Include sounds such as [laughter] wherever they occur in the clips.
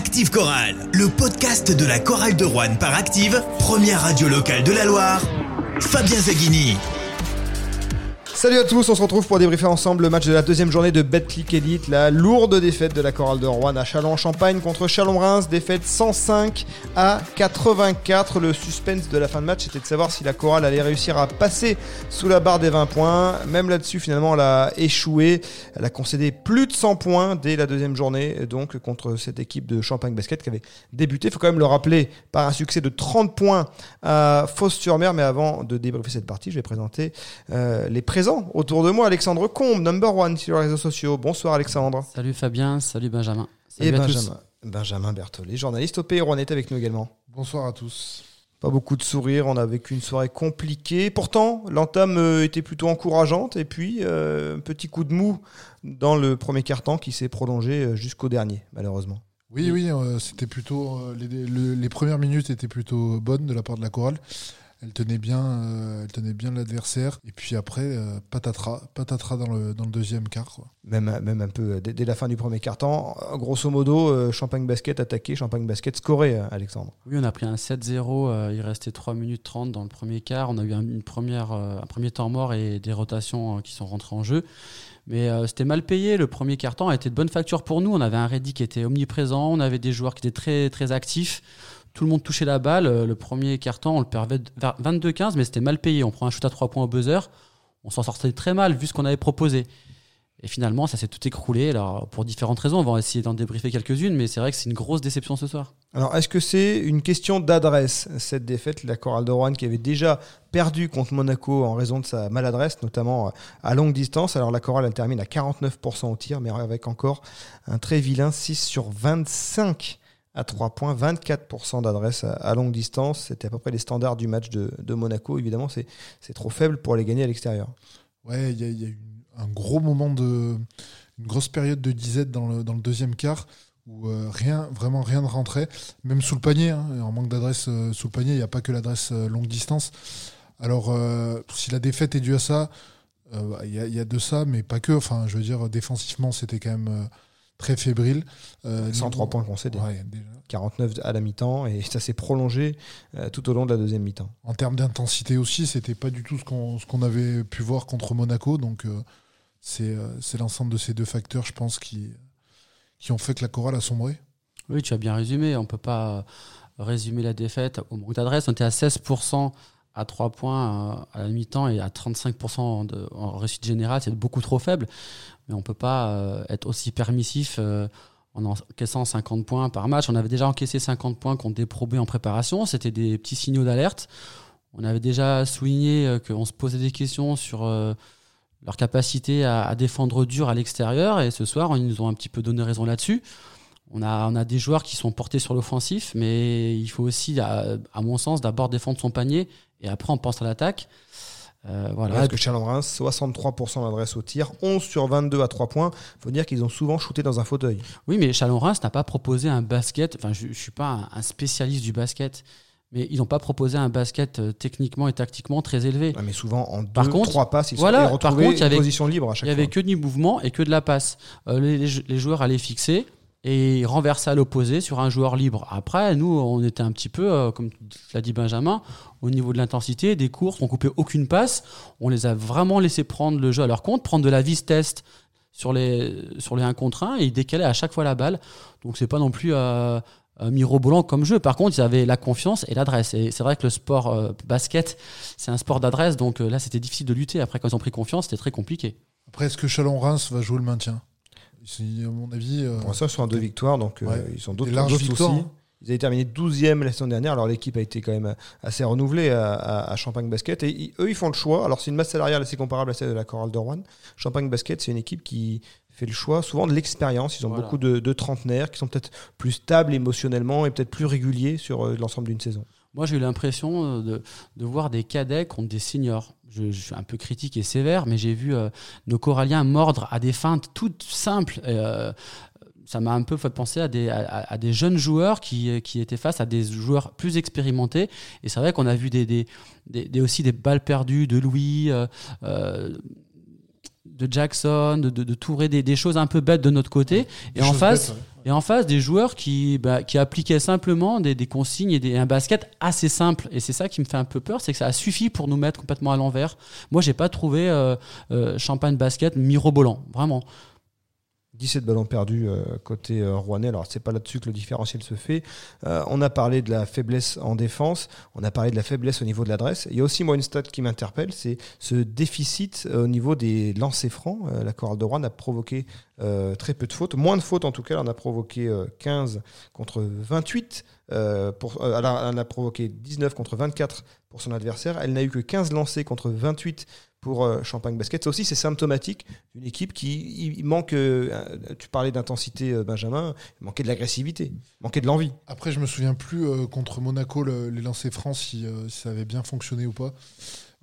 Active Chorale, le podcast de la chorale de Rouen par Active, première radio locale de la Loire. Fabien Zaghini. Salut à tous, on se retrouve pour débriefer ensemble le match de la deuxième journée de Betclic Elite, la lourde défaite de la chorale de Rouen à Châlons-en-Champagne contre Chalon-Reims, défaite 105 à 84. Le suspense de la fin de match était de savoir si la chorale allait réussir à passer sous la barre des 20 points. Même là-dessus, finalement, elle a échoué. Elle a concédé plus de 100 points dès la deuxième journée, donc contre cette équipe de Champagne Basket qui avait débuté, il faut quand même le rappeler, par un succès de 30 points à Fos-sur-Mer. Mais avant de débriefer cette partie, je vais présenter euh, les présents autour de moi. Alexandre Combe, number one sur les réseaux sociaux. Bonsoir Alexandre. Salut Fabien, salut Benjamin. Salut Et à Benjamin, Benjamin Berthollet, journaliste au Pays est avec nous également. Bonsoir à tous. Pas beaucoup de sourires, on a vécu une soirée compliquée. Pourtant, l'entame euh, était plutôt encourageante. Et puis, euh, un petit coup de mou dans le premier quart-temps qui s'est prolongé euh, jusqu'au dernier, malheureusement. Oui, oui, euh, c'était plutôt. euh, les, le- les premières minutes étaient plutôt bonnes de la part de la chorale. Elle tenait bien, euh, elle tenait bien l'adversaire. Et puis après, euh, patatras, patatras dans le, dans le deuxième quart. Quoi. Même, même un peu euh, dès, dès la fin du premier quart-temps. Euh, Grosso modo, euh, Champagne Basket attaqué, Champagne Basket scoré, Alexandre. Oui, on a pris un 7-0, euh, il restait 3 minutes 30 dans le premier quart. On a eu un, une première, euh, un premier temps mort et des rotations euh, qui sont rentrées en jeu. Mais euh, c'était mal payé. Le premier quart-temps a été de bonne facture pour nous. On avait un Reddy qui était omniprésent, on avait des joueurs qui étaient très, très actifs. Tout le monde touchait la balle. Euh, Le premier quart-temps, on le perdait vers 22-15, mais c'était mal payé. On prend un shoot à 3 points au buzzer. On s'en sortait très mal vu ce qu'on avait proposé. Et finalement, ça s'est tout écroulé. Alors, pour différentes raisons, on va essayer d'en débriefer quelques-unes, mais c'est vrai que c'est une grosse déception ce soir. Alors, est-ce que c'est une question d'adresse, cette défaite La chorale de Rouen qui avait déjà perdu contre Monaco en raison de sa maladresse, notamment euh, à longue distance? Alors, la chorale, elle termine à 49% au tir, mais avec encore un très vilain 6 sur 25 à 3 points, 24% d'adresse à, longue distance. C'était à peu près les standards du match de, Monaco. Évidemment, c'est trop faible pour aller gagner à l'extérieur. Ouais, il y a, eu un gros moment de. Une grosse période de disette dans le, dans le deuxième quart où euh, rien, vraiment rien ne rentrait, même sous le panier. hein. en manque d'adresse euh, sous le panier, il n'y a pas que l'adresse euh, longue distance. Alors, si la défaite est due à ça, euh, il y, a- de ça, mais pas que. Enfin, je veux dire, défensivement, c'était quand même très fébrile. Euh, 103 niveau- points concédés. Ouais, déjà. 49 à la mi-temps, et ça s'est prolongé euh, tout au long de la deuxième mi-temps. En termes d'intensité aussi, c'était pas du tout ce qu'on ce qu'on avait pu voir contre Monaco. Donc, euh, c'est euh, c'est l'ensemble de ces deux facteurs, je pense, qui, qui ont fait que la chorale a sombré. Oui, tu as bien résumé. On ne peut pas euh, résumer la défaite au manque d'adresse. On était à 16% à 3 points à la mi-temps et à 35% de- en réussite générale. C'est beaucoup trop faible. Mais on ne peut pas euh, être aussi permissif euh, en encaissant 50 points par match. On avait déjà encaissé 50 points contre des en préparation. C'était des petits signaux d'alerte. On avait déjà souligné euh, qu'on se posait des questions sur leur capacité à, défendre dur à l'extérieur. Et ce soir, ils nous ont un petit peu donné raison là-dessus. On a, on a des joueurs qui sont portés sur l'offensif, mais il faut aussi, à mon sens, d'abord défendre son panier et après on pense à l'attaque. Euh, voilà. Parce que Chalon-Reims, 63% d'adresse au tir, 11 sur 22 à 3 points. faut dire qu'ils ont souvent shooté dans un fauteuil. Oui, mais Chalon-Reims n'a pas proposé un basket. Enfin, je ne suis pas un, spécialiste du basket, mais ils n'ont pas proposé un basket euh, techniquement et tactiquement très élevé. Mais souvent en 2, Par contre, 3 passes, ils voilà, sont par retrouvés contre, il y avait- une position libre à Il chaque n'y avait fois. que du mouvement et que de la passe. Euh, les joueurs allaient fixer et renverser à l'opposé sur un joueur libre. Après, nous, on était un petit peu, euh, comme l'a dit Benjamin, au niveau de l'intensité, des courses, on coupait aucune passe. On les a vraiment laissé prendre le jeu à leur compte, prendre de la vis test sur les, sur les 1 contre 1 et ils décalaient à chaque fois la balle. Donc, c'est pas non plus euh, euh, mirobolant comme jeu. Par contre, ils avaient la confiance et l'adresse. Et c'est vrai que le sport euh, basket, c'est un sport d'adresse. Donc là, c'était difficile de lutter. Après, quand ils ont pris confiance, c'était très compliqué. Après, est-ce que Chalon-Reims va jouer le maintien? C'est, À mon avis. euh, Pour l'instant, ils sont à deux victoires, donc euh, Ouais. ils sont d'autres hein. Ils avaient terminé 12e la saison dernière, alors l'équipe a été quand même assez renouvelée à, à- à Champagne Basket. Et ils- eux, ils font le choix. Alors, c'est une masse salariale assez comparable à celle de la Chorale de Rouen. Champagne Basket, c'est une équipe qui fait le choix souvent de l'expérience. Ils ont Voilà. beaucoup de, de trentenaires qui sont peut-être plus stables émotionnellement et peut-être plus réguliers sur euh, l'ensemble d'une saison. Moi, j'ai eu l'impression de, de voir des cadets contre des seniors. Je, je suis un peu critique et sévère, mais j'ai vu euh, nos coralliens mordre à des feintes toutes simples. Et, euh, ça m'a un peu fait penser à des, à, à des jeunes joueurs qui, qui étaient face à des joueurs plus expérimentés. Et c'est vrai qu'on a vu des, des, des- des- aussi des balles perdues de Louis, euh, euh, de Jackson, de, de, de Touré, des, des choses un peu bêtes de notre côté. Et en face, bêtes, Et en face, des joueurs qui, bah, appliquaient simplement des, des consignes et des, un basket assez simple. Et c'est ça qui me fait un peu peur, c'est que ça a suffi pour nous mettre complètement à l'envers. Moi, j'ai pas trouvé euh, euh, Champagne Basket mirobolant, vraiment. 17 ballons perdus euh, côté euh, Rouennais. Alors, c'est pas là-dessus que le différentiel se fait. Euh, on a parlé de la faiblesse en défense. On a parlé de la faiblesse au niveau de l'adresse. Il y a aussi, moi, une stat qui m'interpelle c'est ce déficit au niveau des lancers francs. La Chorale de Rouen a provoqué très peu de fautes. Moins de fautes, en tout cas. On a provoqué euh, 15 contre 28. euh, pour, euh, alors, elle en a provoqué 19 contre 24 pour son adversaire. Elle n'a eu que 15 lancés contre 28 pour euh, Champagne Basket. Ça aussi, c'est symptomatique d'une équipe qui il, manque. euh, tu parlais d'intensité, euh, Benjamin. Il manquait de l'agressivité, manquait de l'envie. Après, je me souviens plus euh, contre Monaco le- les lancers francs si, euh, si ça avait bien fonctionné ou pas.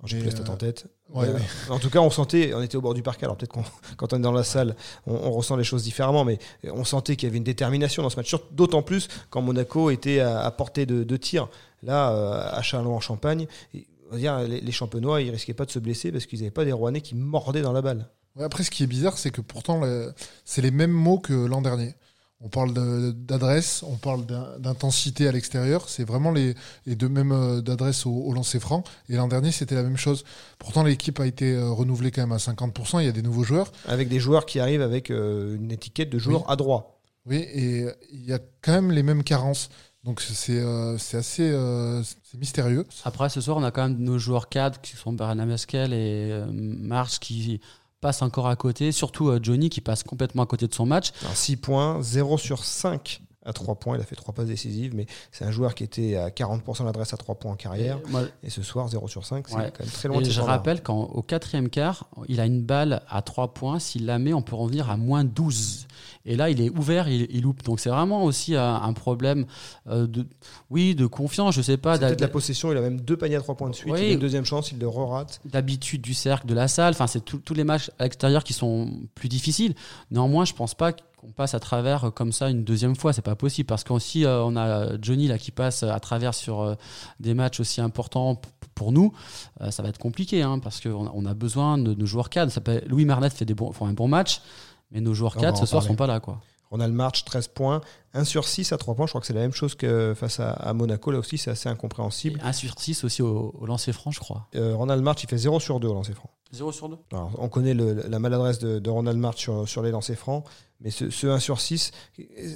Je te laisse euh, tête. Ouais, Euh, mais- En tout cas, on sentait, on était au bord du parc. Alors peut-être qu'on, [laughs] quand on est dans la salle, on, on ressent les choses différemment, mais on sentait qu'il y avait une détermination dans ce match. D'autant plus quand Monaco était à, à portée de, de tir. Là, à Châlons en Champagne, et, on va dire, les, les champenois, ils risquaient pas de se blesser parce qu'ils n'avaient pas des Rouennais qui mordaient dans la balle. Ouais, après, ce qui est bizarre, c'est que pourtant, le- c'est les mêmes mots que l'an dernier. On parle de- d'adresse, on parle d'in- d'intensité à l'extérieur. C'est vraiment les, les deux mêmes euh, d'adresse au, au lancer franc. Et l'an dernier, c'était la même chose. Pourtant, l'équipe a été euh, renouvelée quand même à 50%. Il y a des nouveaux joueurs. Avec des joueurs qui arrivent avec euh, une étiquette de joueur Oui. à droit. Oui, et il y a quand même les mêmes carences. Donc c'est euh, c'est assez euh, c'est mystérieux. Après, ce soir, on a quand même nos joueurs cadres qui sont Bernard Mesquel et euh, March qui passent encore à côté. Surtout euh, Johnny qui passe complètement à côté de son match. 6 points, 0 sur 5 à 3 points. Il a fait 3 passes décisives, mais c'est un joueur qui était à 40% d'adresse à 3 points en carrière. Et moi, Et ce soir, 0 sur 5, c'est Ouais. quand même très loin Et de je rappelle qu'au quatrième quart, il a une balle à 3 points. S'il la met, on peut revenir à moins 12. Et là, il est ouvert, il, il loupe. Donc c'est vraiment aussi un, un problème euh, de, oui, de confiance, je sais pas, peut-être la possession, il a même deux paniers à 3 points de suite. Oui. Il a une deuxième chance, il le re-rate. d'habitude du cercle, de la salle. Enfin, c'est tous les matchs à l'extérieur qui sont plus difficiles. Néanmoins, je pense pas qu'on passe à travers euh, comme ça une deuxième fois. C'est pas possible parce qu'aussi euh, on a Johnny là qui passe à travers sur euh, des matchs aussi importants pour nous. Euh, ça va être compliqué hein, parce qu'on a, on a besoin de nos joueurs cadres. Ça peut- Louis Marnet fait des bons, font un bon match, mais nos joueurs On va cadres en ce soir parler. sont pas là quoi. Ronald March, 13 points. 1 sur 6 à 3 points. Je crois que c'est la même chose que face à, à Monaco. Là aussi, c'est assez incompréhensible. 1 sur 6 aussi au, au lancer franc, je crois. Euh, Ronald March, il fait 0 sur 2 au lancer franc. 0 sur 2 Alors, on connaît le- la maladresse de, de Ronald March sur, sur les lancers francs, mais ce, ce 1 sur 6,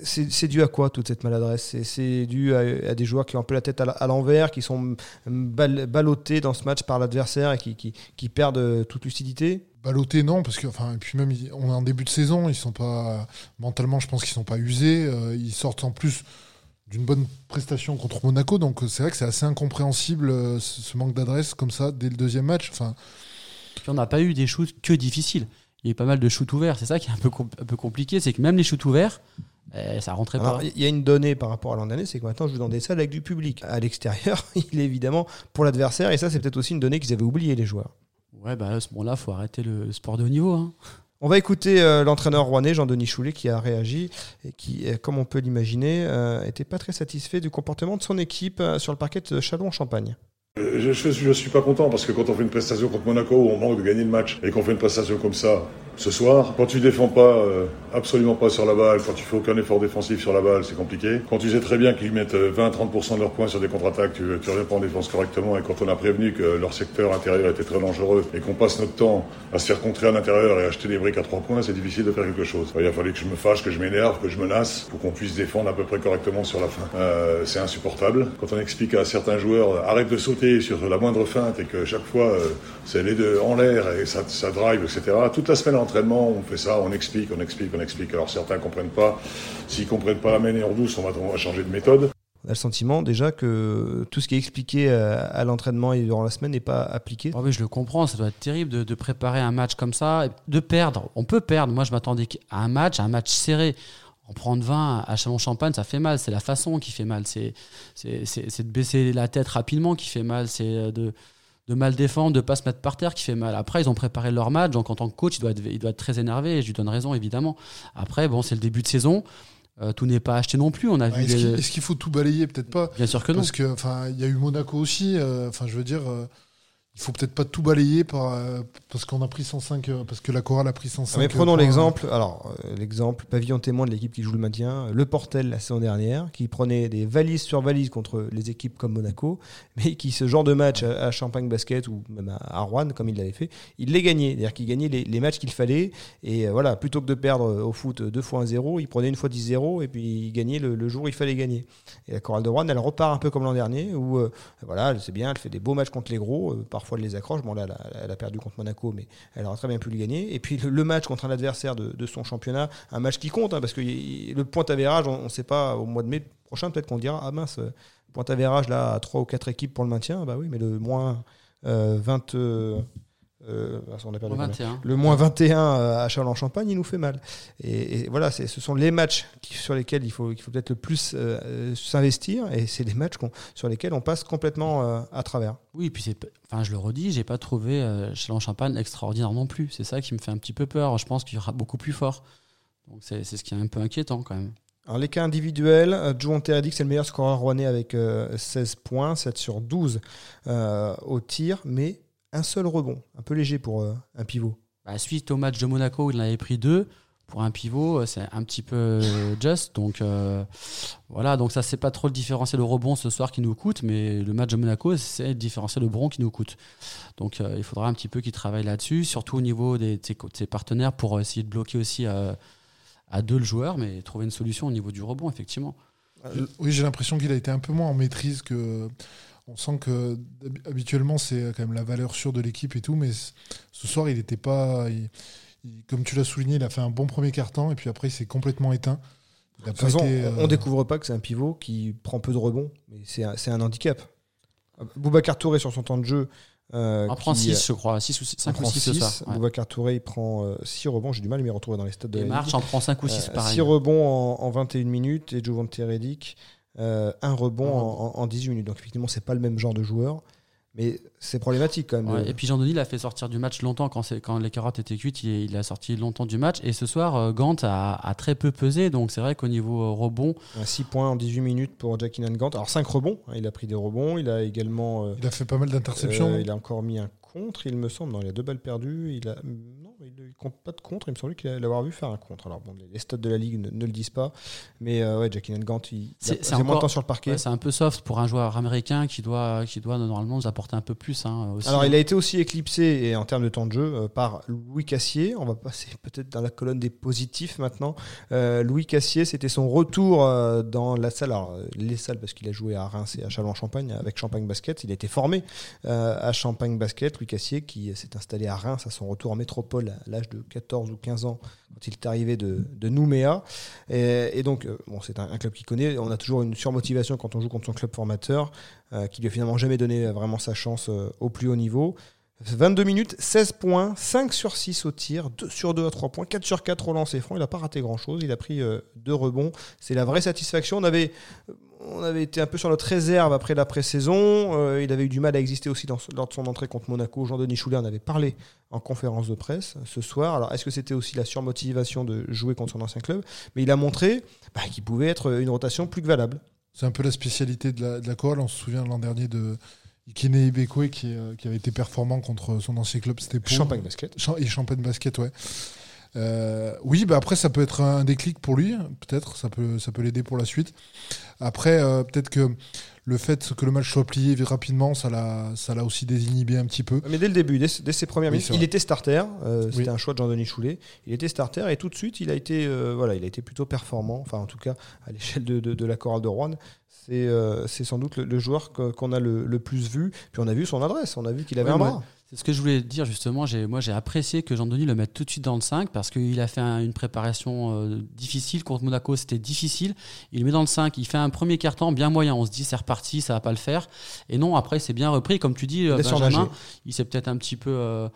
c'est dû à quoi toute cette maladresse? C'est- dû à, à des joueurs qui ont un peu la tête à l'envers, qui sont bal- ballottés dans ce match par l'adversaire et qui, qui- qui perdent euh, toute lucidité? Ballotté, non, parce que, enfin, et puis même, ils- on est en début de saison, ils sont pas, mentalement, je pense qu'ils sont pas usés, euh, ils sortent en plus d'une bonne prestation contre Monaco, donc euh, c'est vrai que c'est assez incompréhensible euh, ce, manque d'adresse comme ça dès le deuxième match. Enfin, Puis on n'a pas eu des shoots que difficiles. Il y a eu pas mal de shoots ouverts. C'est ça qui est un peu, com- un peu compliqué. C'est que même les shoots ouverts, eh, ça rentrait Alors, pas. il y a une donnée par rapport à l'an dernier, c'est que maintenant je joue dans des salles avec du public. À l'extérieur, [laughs] il est évidemment pour l'adversaire, et ça c'est peut-être aussi une donnée qu'ils avaient oublié les joueurs. Ouais, bah à ce moment-là, faut arrêter le, sport de haut niveau. hein. On va écouter euh, l'entraîneur rouennais Jean-Denis Choulet qui a réagi et qui, euh, comme on peut l'imaginer, euh, était pas très satisfait du comportement de son équipe euh, sur le parquet de Châlons-en-Champagne. Euh, Je, je, je suis pas content parce que quand on fait une prestation contre Monaco où on manque de gagner le match et qu'on fait une prestation comme ça ce soir, quand tu défends pas euh, absolument pas sur la balle, quand tu fais aucun effort défensif sur la balle, c'est compliqué. Quand tu sais très bien qu'ils mettent euh, 20-30% de leurs points sur des contre-attaques, tu, tu réponds en défense correctement et quand on a prévenu que leur secteur intérieur était très dangereux et qu'on passe notre temps à se faire contrer à l'intérieur et acheter des briques à trois points, c'est difficile de faire quelque chose. Il a fallu que je me fâche, que je m'énerve, que je menace pour qu'on puisse défendre à peu près correctement sur la fin. Euh, c'est insupportable. Quand on explique à certains joueurs euh, arrête de sauter sur la moindre feinte et que chaque fois euh, c'est les deux en l'air et ça, ça drive, etc. Toute la semaine d'entraînement, on fait ça, on explique, on explique, on explique. Alors certains comprennent pas. S'ils comprennent pas la manière douce, on va, on va changer de méthode. On a le sentiment déjà que tout ce qui est expliqué à l'entraînement et durant la semaine n'est pas appliqué. Ah oui, je le comprends. Ça doit être terrible de, de préparer un match comme ça, de perdre. On peut perdre. Moi, je m'attendais à un match, à un match serré. En prendre 20 à Chalon-Champagne, ça fait mal. C'est la façon qui fait mal. C'est c'est- c'est- c'est de baisser la tête rapidement qui fait mal. C'est euh, de, de mal défendre, de pas se mettre par terre qui fait mal. Après, ils ont préparé leur match. Donc, en tant que coach, il doit être, il doit être très énervé. Et je lui donne raison, évidemment. Après, bon, c'est le début de saison. Euh, tout n'est pas acheté non plus. On a vu est-ce des- qu'il faut tout balayer? Peut-être pas. Bien sûr que non. Parce que, enfin, il y a eu Monaco aussi. euh, Enfin, je veux dire, euh, il faut peut-être pas tout balayer par, euh, parce qu'on a pris 105, euh, parce que la chorale a pris 105. Ah, Mais prenons points. l'exemple, alors euh, l'exemple pavillon témoin de l'équipe qui joue le maintien, le Portel la saison dernière, qui prenait des valises sur valises contre les équipes comme Monaco, [laughs] mais qui ce genre de match à, à Champagne Basket ou même à, à Rouen comme il l'avait fait, il les gagnait, c'est-à-dire qu'il gagnait les, les matchs qu'il fallait et euh, voilà, plutôt que de perdre euh, au foot deux fois 1-0, il prenait une fois 10-0 et puis il gagnait le, le jour où il fallait gagner. Et la chorale de Rouen, elle repart un peu comme l'an dernier où euh, voilà, c'est bien, elle fait des beaux matchs contre les gros, euh, parfois elle les accroche. Bon là, elle a, perdu contre Monaco, mais elle aurait très bien pu le gagner. Et puis le, match contre un adversaire de, de son championnat, un match qui compte, hein, parce que le point avérage, on ne sait pas au mois de mai prochain, peut-être qu'on dira ah mince, euh, point avérage là à trois ou quatre équipes pour le maintien, bah oui, mais le moins euh, 20. euh, euh, on a perdu combien 21. le moins 21 euh, à Châlons-en-Champagne, il nous fait mal. Et, et voilà, ce sont les matchs qui- sur lesquels il faut, il faut peut-être le plus euh, s'investir, et c'est les matchs sur lesquels on passe complètement euh, à travers. Oui, puis c'est, enfin, je le redis, j'ai pas trouvé euh, Chalon Champagne extraordinaire non plus. C'est ça qui me fait un petit peu peur. Je pense qu'il y aura beaucoup plus fort. Donc c'est, ce qui est un peu inquiétant quand même. Alors les cas individuels, Joe Teredic, c'est le meilleur scoreur rouennais avec euh, 16 points, 7 sur 12 euh, au tir, mais un seul rebond, un peu léger pour euh, un pivot. Bah, suite au match de Monaco, il en avait pris deux. Pour un pivot, euh, c'est un petit peu euh, just. Donc euh, voilà, donc ça c'est pas trop le différentiel de rebond ce soir qui nous coûte, mais le match de Monaco, c'est le différentiel de rebond qui nous coûte. Donc euh, il faudra un petit peu qu'il travaille là-dessus, surtout au niveau des, de ses, de ses partenaires pour essayer de bloquer aussi à deux le joueur, mais trouver une solution au niveau du rebond, effectivement. Oui, j'ai l'impression qu'il a été un peu moins en maîtrise que. On sent que habituellement c'est quand même la valeur sûre de l'équipe et tout, mais ce soir il n'était pas. il- il- comme tu l'as souligné, il a fait un bon premier quart-temps et puis après il s'est complètement éteint. Il a De toute pas façon, été, on- euh, on découvre pas que c'est un pivot qui prend peu de rebonds, mais c'est un, un handicap. Boubacar Touré sur son temps de jeu. euh, On prend qui, 6, je crois, 6 ou 5 en ou prend 6 ce six. soir. ouais. Boubacar Touré, il prend 6 rebonds. J'ai du mal à m'y retrouver dans les stades de Et la March Ligue. en prend 5 ou 6 Euh, pareil. six rebonds en, en 21 minutes et Jovan Teredic, euh, un rebond en, en- en 18 minutes. Donc effectivement, c'est pas le même genre de joueur, mais c'est problématique quand même. Ouais, de- et puis Jean-Denis l'a fait sortir du match longtemps quand, c'est- quand les carottes étaient cuites, il, il a sorti longtemps du match. Et ce soir, euh, Gant a, a très peu pesé, donc c'est vrai qu'au niveau euh, rebond, 6 points en 18 minutes pour Jackie Gant. Alors 5 rebonds, hein, il a pris des rebonds, il a également... euh, Il a fait pas mal d'interceptions. Euh, il a encore mis un contre, il me semble. Non, il a deux balles perdues. Il a non, il ne compte pas de contre. Il me semblait qu'il l'avoir vu faire un contre. Alors bon, les- stats de la ligue ne, ne le disent pas, mais euh, ouais, Jackie Gant, il, C'est- moins de temps sur le parquet. ouais, c'est un peu soft pour un joueur américain qui doit, qui doit normalement nous apporter un peu plus. hein, aussi. Alors, il a été aussi éclipsé et en termes de temps de jeu euh, par Louis Cassier. On va passer [laughs] peut-être dans la colonne des positifs maintenant. Euh, Louis Cassier, c'était son retour euh, dans la salle, alors les salles parce qu'il a joué à Reims et à Châlons-en-Champagne avec Champagne Basket. Il a été formé à Champagne Basket. Louis Cassier qui s'est installé à Reims à son retour en métropole l'âge de 14 ou 15 ans quand il est arrivé de, Nouméa. Et, donc, euh, bon, c'est un, club qu'il connaît. On a toujours une surmotivation quand on joue contre son club formateur euh, qui lui a finalement jamais donné vraiment sa chance euh, au plus haut niveau. 22 minutes, 16 points, 5 sur 6 au tir, 2 sur 2 à 3 points, 4 sur 4 au lancer franc. Il n'a pas raté grand-chose. Il a pris euh, deux rebonds. C'est la vraie satisfaction. On avait, on avait été un peu sur notre réserve après la pré-saison. Euh, il avait eu du mal à exister aussi lors de son entrée contre Monaco. Jean-Denis Choulet en avait parlé en conférence de presse ce soir. Alors, est-ce que c'était aussi la surmotivation de jouer contre son ancien club? Mais il a montré bah, qu'il pouvait être une rotation plus que valable. C'est un peu la spécialité de la, de. On se souvient l'an dernier de Ikene Ibekwe qui, euh, qui avait été performant contre son ancien club, c'était. Champagne basket. Et Champagne Basket, ouais. Euh, oui, bah après, ça peut être un déclic pour lui, peut-être, ça peut, ça peut l'aider pour la suite. Après, euh, peut-être que le fait que le match soit plié rapidement, ça l'a, ça l'a aussi désinhibé un petit peu. Mais dès le début, dès, dès ses premières Oui, minutes, il était starter. euh, C'était Oui. un choix de Jean-Denis Choulet. Il était starter et tout de suite, il a été, euh, voilà, il a été plutôt performant. Enfin, en tout cas, à l'échelle de, de- de la chorale de Rouen, c'est euh, c'est sans doute le, le joueur que- qu'on a le, le plus vu. Puis on a vu son adresse. On a vu qu'il avait Oui, un bras. C'est ce que je voulais dire justement. J'ai, moi, j'ai apprécié que Jean-Denis le mette tout de suite dans le 5 parce qu'il a fait un- une préparation euh, difficile. Contre Monaco, c'était difficile. Il le met dans le 5. Il fait un premier carton bien moyen. On se dit, c'est reparti, ça va pas le faire. Et non, après, c'est bien repris. Comme tu dis, euh, Benjamin, il s'est peut-être un petit peu euh,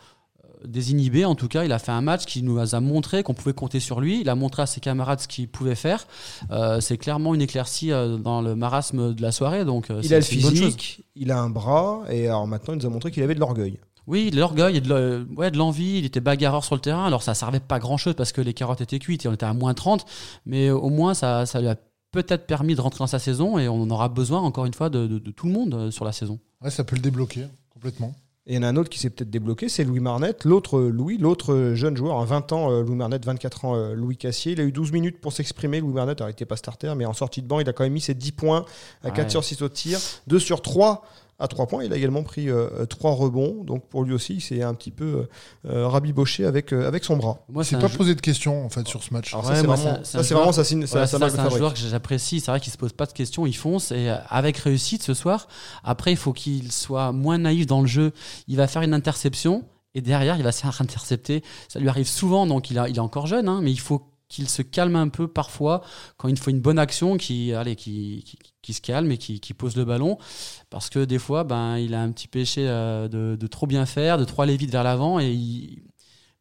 désinhibé. En tout cas, il a fait un match qui nous a montré qu'on pouvait compter sur lui. Il a montré à ses camarades ce qu'il pouvait faire. Euh, c'est clairement une éclaircie dans le marasme de la soirée. Donc, Il a le physique, il a un bras. Et alors maintenant, il nous a montré qu'il avait de l'orgueil. Oui, de l'orgueil et de l'envie. Il était bagarreur sur le terrain. Alors, ça servait pas grand chose parce que les carottes étaient cuites et on était à moins 30. Mais au moins, ça, ça lui a peut-être permis de rentrer dans sa saison et on en aura besoin, encore une fois, de, de- de tout le monde euh, sur la saison. Ouais, ça peut le débloquer complètement. Et il y en a un autre qui s'est peut-être débloqué, c'est Louis Marnette, l'autre euh, Louis, l'autre euh, jeune joueur, 20 ans, euh, Louis Marnette, 24 ans, Louis Cassier. Il a eu 12 minutes pour s'exprimer, Louis Marnette, alors il n'était pas starter, mais en sortie de banc, il a quand même mis ses 10 points à 4 Ouais. sur 6 au tir, 2 sur 3 à 3 points. Il a également pris 3 rebonds, donc pour lui aussi, il s'est un petit peu euh, rabiboché avec, euh, avec son bras. Moi, un pas posé de questions en fait sur ce match. Alors Ouais, ça, c'est vraiment, c'est c'est ça, un c'est joueur- vraiment Ouais, ça, c'est un fabrique. joueur que j'apprécie. C'est vrai qu'il se pose pas de questions, il fonce et euh, avec réussite ce soir. Après, il faut qu'il soit moins naïf dans le jeu. Il va faire une interception et derrière, il va se faire [laughs] intercepter. Ça lui arrive souvent, donc il, a- il est encore jeune, hein, mais il faut qu'il se calme un peu parfois quand il faut une bonne action, qui, se calme et qui, pose le ballon. Parce que des fois, ben, il a un petit péché euh, de, trop bien faire, de trop aller vite vers l'avant et il,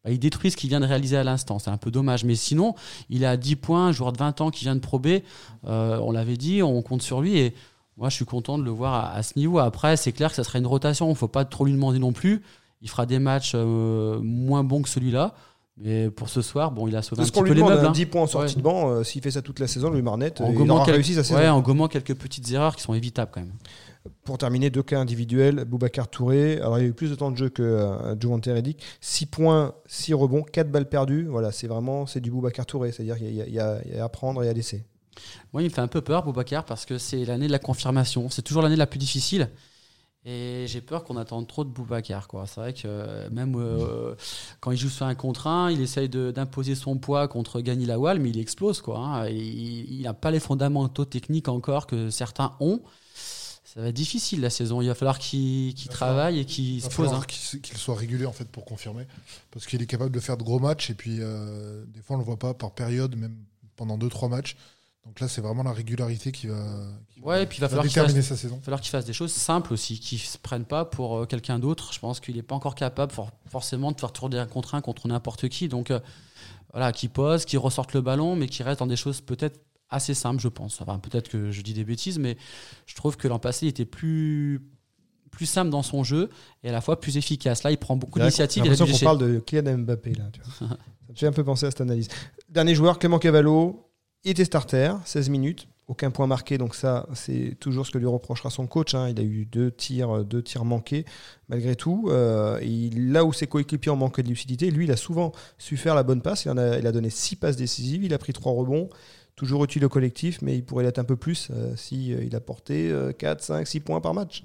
bah, il détruit ce qu'il vient de réaliser à l'instant. C'est un peu dommage. Mais sinon, il est à 10 points, un joueur de 20 ans qui vient de prober. Euh, on l'avait dit, on compte sur lui. Et moi, je suis content de le voir à, ce niveau. Après, c'est clair que ça serait une rotation. Il ne faut pas trop lui demander non plus. Il fera des matchs euh, moins bons que celui-là. Mais pour ce soir, bon, il a sauvé un petit qu'on peu lui les meubles. hein, hein. 10 points en sortie Ouais. de banc, euh, s'il fait ça toute la saison, Louis Marnette, En il aura quel- réussi sa saison. ouais, en gommant quelques petites erreurs qui sont évitables quand même. Pour terminer, deux cas individuels. Boubacar Touré, alors il a eu plus de temps de jeu que euh, Redick. 6 points, 6 rebonds, 4 balles perdues. Voilà, c'est vraiment c'est du Boubacar Touré. C'est-à-dire qu'il y, y y a à prendre et à laisser. Moi, il me fait un peu peur, Boubacar, parce que c'est l'année de la confirmation. C'est toujours l'année la plus difficile. Et j'ai peur qu'on attende trop de Boubacar. quoi. C'est vrai que euh, même euh, quand il joue sur un contre un, il essaye d'imposer son poids contre Gani Lawal, mais il explose. quoi. hein. Il n'a pas les fondamentaux techniques encore que certains ont. Ça va être difficile la saison. Il va falloir qu'il qu'il va travaille et qu'il Il se va pose. falloir hein. qu'il soit régulier en fait pour confirmer, parce qu'il est capable de faire de gros matchs et puis euh, des fois on le voit pas par période, même pendant 2-3 matchs. Donc là c'est vraiment la régularité qui va, qui Ouais, et puis il va va falloir qu'il déterminer fasse- sa saison. Il va falloir qu'il fasse des choses simples aussi, qu'il ne se prenne pas pour euh, quelqu'un d'autre. Je pense qu'il n'est pas encore capable for- forcément de faire tourner un contre un contre n'importe qui. Donc euh, voilà, qu'il pose, qu'il ressorte le ballon, mais qu'il reste dans des choses peut-être assez simples, je pense. Enfin, peut-être que je dis des bêtises, mais je trouve que l'an passé, il était plus, plus simple dans son jeu et à la fois plus efficace. Là, il prend beaucoup J'ai d'initiatives. a l'impression qu'on parle de Kylian Mbappé là. tu vois. [laughs] Ça me fait un peu penser à cette analyse. Dernier joueur, Clément Cavallo, il était starter, 16 minutes. Aucun point marqué, donc ça, c'est toujours ce que lui reprochera son coach. hein. Il a eu deux tirs, deux tirs manqués, malgré tout. Euh, là où ses coéquipiers ont manqué de lucidité, lui, il a souvent su faire la bonne passe. Il, en a, il a donné six passes décisives, il a pris trois rebonds. Toujours utile au collectif, mais il pourrait l'être un peu plus euh, si euh, il a porté 4, 5, 6 points par match.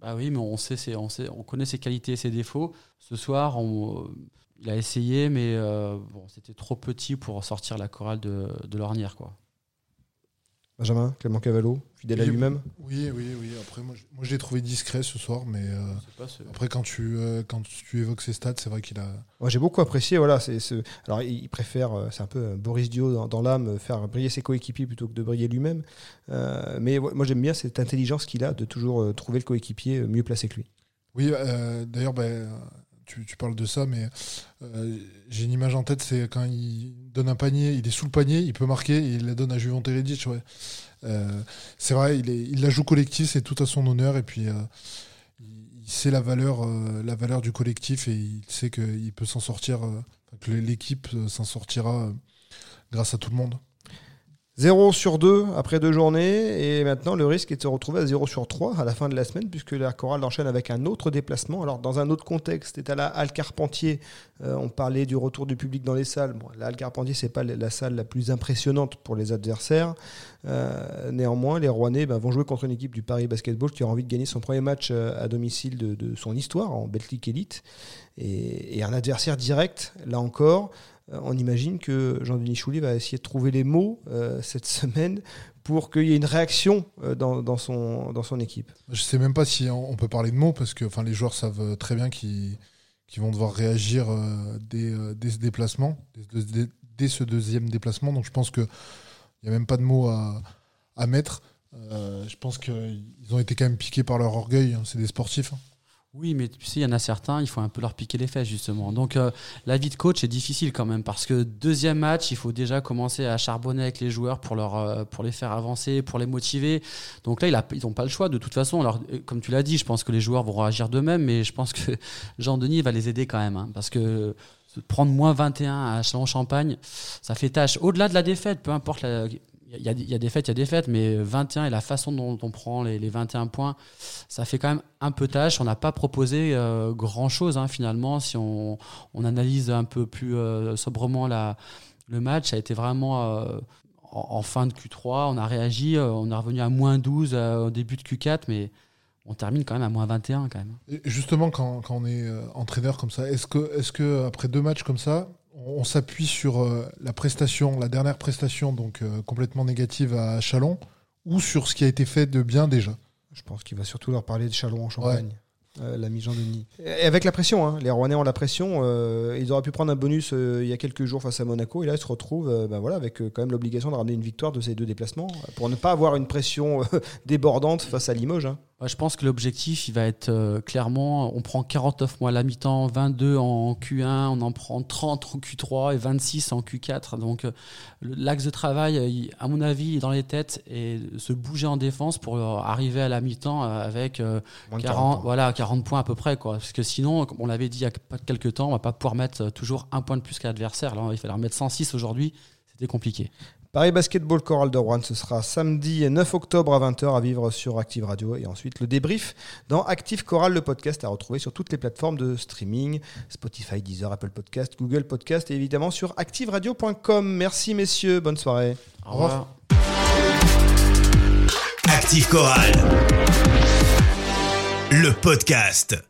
Bah oui, mais on sait, on sait, on connaît ses qualités et ses défauts. Ce soir, on- il a essayé, mais euh, bon, c'était trop petit pour sortir la chorale de, de l'ornière, quoi. Benjamin, Clément Cavallo, fidèle à lui-même. Oui, oui, oui. Après moi je, moi, je l'ai trouvé discret ce soir, mais euh, C'est pas ce- après quand tu euh, quand tu évoques ses stats, c'est vrai qu'il a Moi, j'ai beaucoup apprécié. Voilà, c'est ce- alors il préfère, c'est un peu Boris Dio dans, dans l'âme, faire briller ses coéquipiers plutôt que de briller lui-même. Euh, mais ouais, moi, j'aime bien cette intelligence qu'il a de toujours trouver le coéquipier mieux placé que lui. Oui, euh, d'ailleurs, ben, tu, parles de ça, mais euh, j'ai une image en tête, c'est quand il donne un panier, il est sous le panier, il peut marquer, et il la donne à Juvon Teredic. Ouais. Euh, c'est vrai, il, est, il la joue collectif, c'est tout à son honneur, et puis euh, il, sait la valeur, la valeur du collectif, et il sait qu'il peut s'en sortir, que l'équipe s'en sortira grâce à tout le monde. 0 sur 2 après deux journées, et maintenant le risque est de se retrouver à 0 sur 3 à la fin de la semaine, puisque la chorale enchaîne avec un autre déplacement. Alors, dans un autre contexte, c'était à la Halle Carpentier. Euh, on parlait du retour du public dans les salles. Bon, la Halle Carpentier, c'est pas la- salle la plus impressionnante pour les adversaires. Euh, néanmoins, les Rouennais ben, vont jouer contre une équipe du Paris Basketball qui a envie de gagner son premier match euh, à domicile de, son histoire en Betclic Elite. Et un adversaire direct, là encore. Euh, On imagine que Jean-Denis Choulier va essayer de trouver les mots euh, cette semaine pour qu'il y ait une réaction euh, dans, son, équipe. Je sais même pas si on peut parler de mots parce que les joueurs savent très bien qu'ils vont devoir réagir dès, ce déplacement, dès, ce deuxième déplacement. Donc je pense que il y a même pas de mots à, mettre. Je pense qu'ils ont été quand même piqués par leur orgueil. hein. C'est des sportifs. hein. Oui, mais tu sais, il y en a certains, il faut un peu leur piquer les fesses, justement. Donc, euh, la vie de coach est difficile quand même, parce que deuxième match, il faut déjà commencer à charbonner avec les joueurs pour, leur, euh, pour les faire avancer, pour les motiver. Donc là, il a- ils n'ont pas le choix, de toute façon. Alors, euh, comme tu l'as dit, je pense que les joueurs vont réagir d'eux-mêmes, mais je pense que [laughs] Jean-Denis va les aider quand même, hein, parce que prendre moins 21 à Chalon-Champagne, ça fait tâche. Au-delà de la défaite, peu importe la- il y, a, des fêtes, il y a des fêtes, mais 21 et la façon dont on prend les, les 21 points, ça fait quand même un peu tâche. On n'a pas proposé euh, grand chose hein, finalement. Si on, analyse un peu plus euh, sobrement la, le match, ça a été vraiment euh, en, fin de Q3. On a réagi, euh, on est revenu à moins 12 euh, au début de Q4, mais on termine quand même à moins 21 quand même. Justement, quand, on est euh, entraîneur comme ça, est-ce que, est que après deux matchs comme ça, on, s'appuie sur euh, la prestation, la dernière prestation, donc euh, complètement négative à Chalon, ou sur ce qui a été fait de bien déjà Je pense qu'il va surtout leur parler de Chalon en Champagne. Euh, l'ami Jean-Denis. Et avec la pression, hein. les Rouennais ont la pression. euh, ils auraient pu prendre un bonus euh, il y a quelques jours face à Monaco. Et là, ils se retrouvent euh, ben voilà, avec euh, quand même l'obligation de ramener une victoire de ces deux déplacements pour ne pas avoir une pression euh, [laughs] débordante face à Limoges. hein. Ouais, je pense que l'objectif, il va être euh, clairement, on prend 49 mois à la mi-temps, 22 en Q1, on en prend 30 en Q3 et 26 en Q4. Donc euh, l'axe de travail, euh, il- à mon avis, est dans les têtes et se bouger en défense pour arriver à la mi-temps avec euh, Moins de 40, 40 points. voilà, 40 points à peu près. Quoi. Parce que sinon, comme on l'avait dit il y a quelques temps, on va pas pouvoir mettre toujours un point de plus qu'à l'adversaire. Là, il fallait en mettre 106 aujourd'hui. C'était compliqué. Paris Basketball Choral de Rouen, ce sera samedi 9 octobre à 20h à vivre sur Active Radio. Et ensuite, le débrief dans Active Choral, le podcast à retrouver sur toutes les plateformes de streaming Spotify, Deezer, Apple Podcast, Google Podcast et évidemment sur activeradio.com. Merci messieurs, bonne soirée. Au revoir. Active Chorale. Le podcast.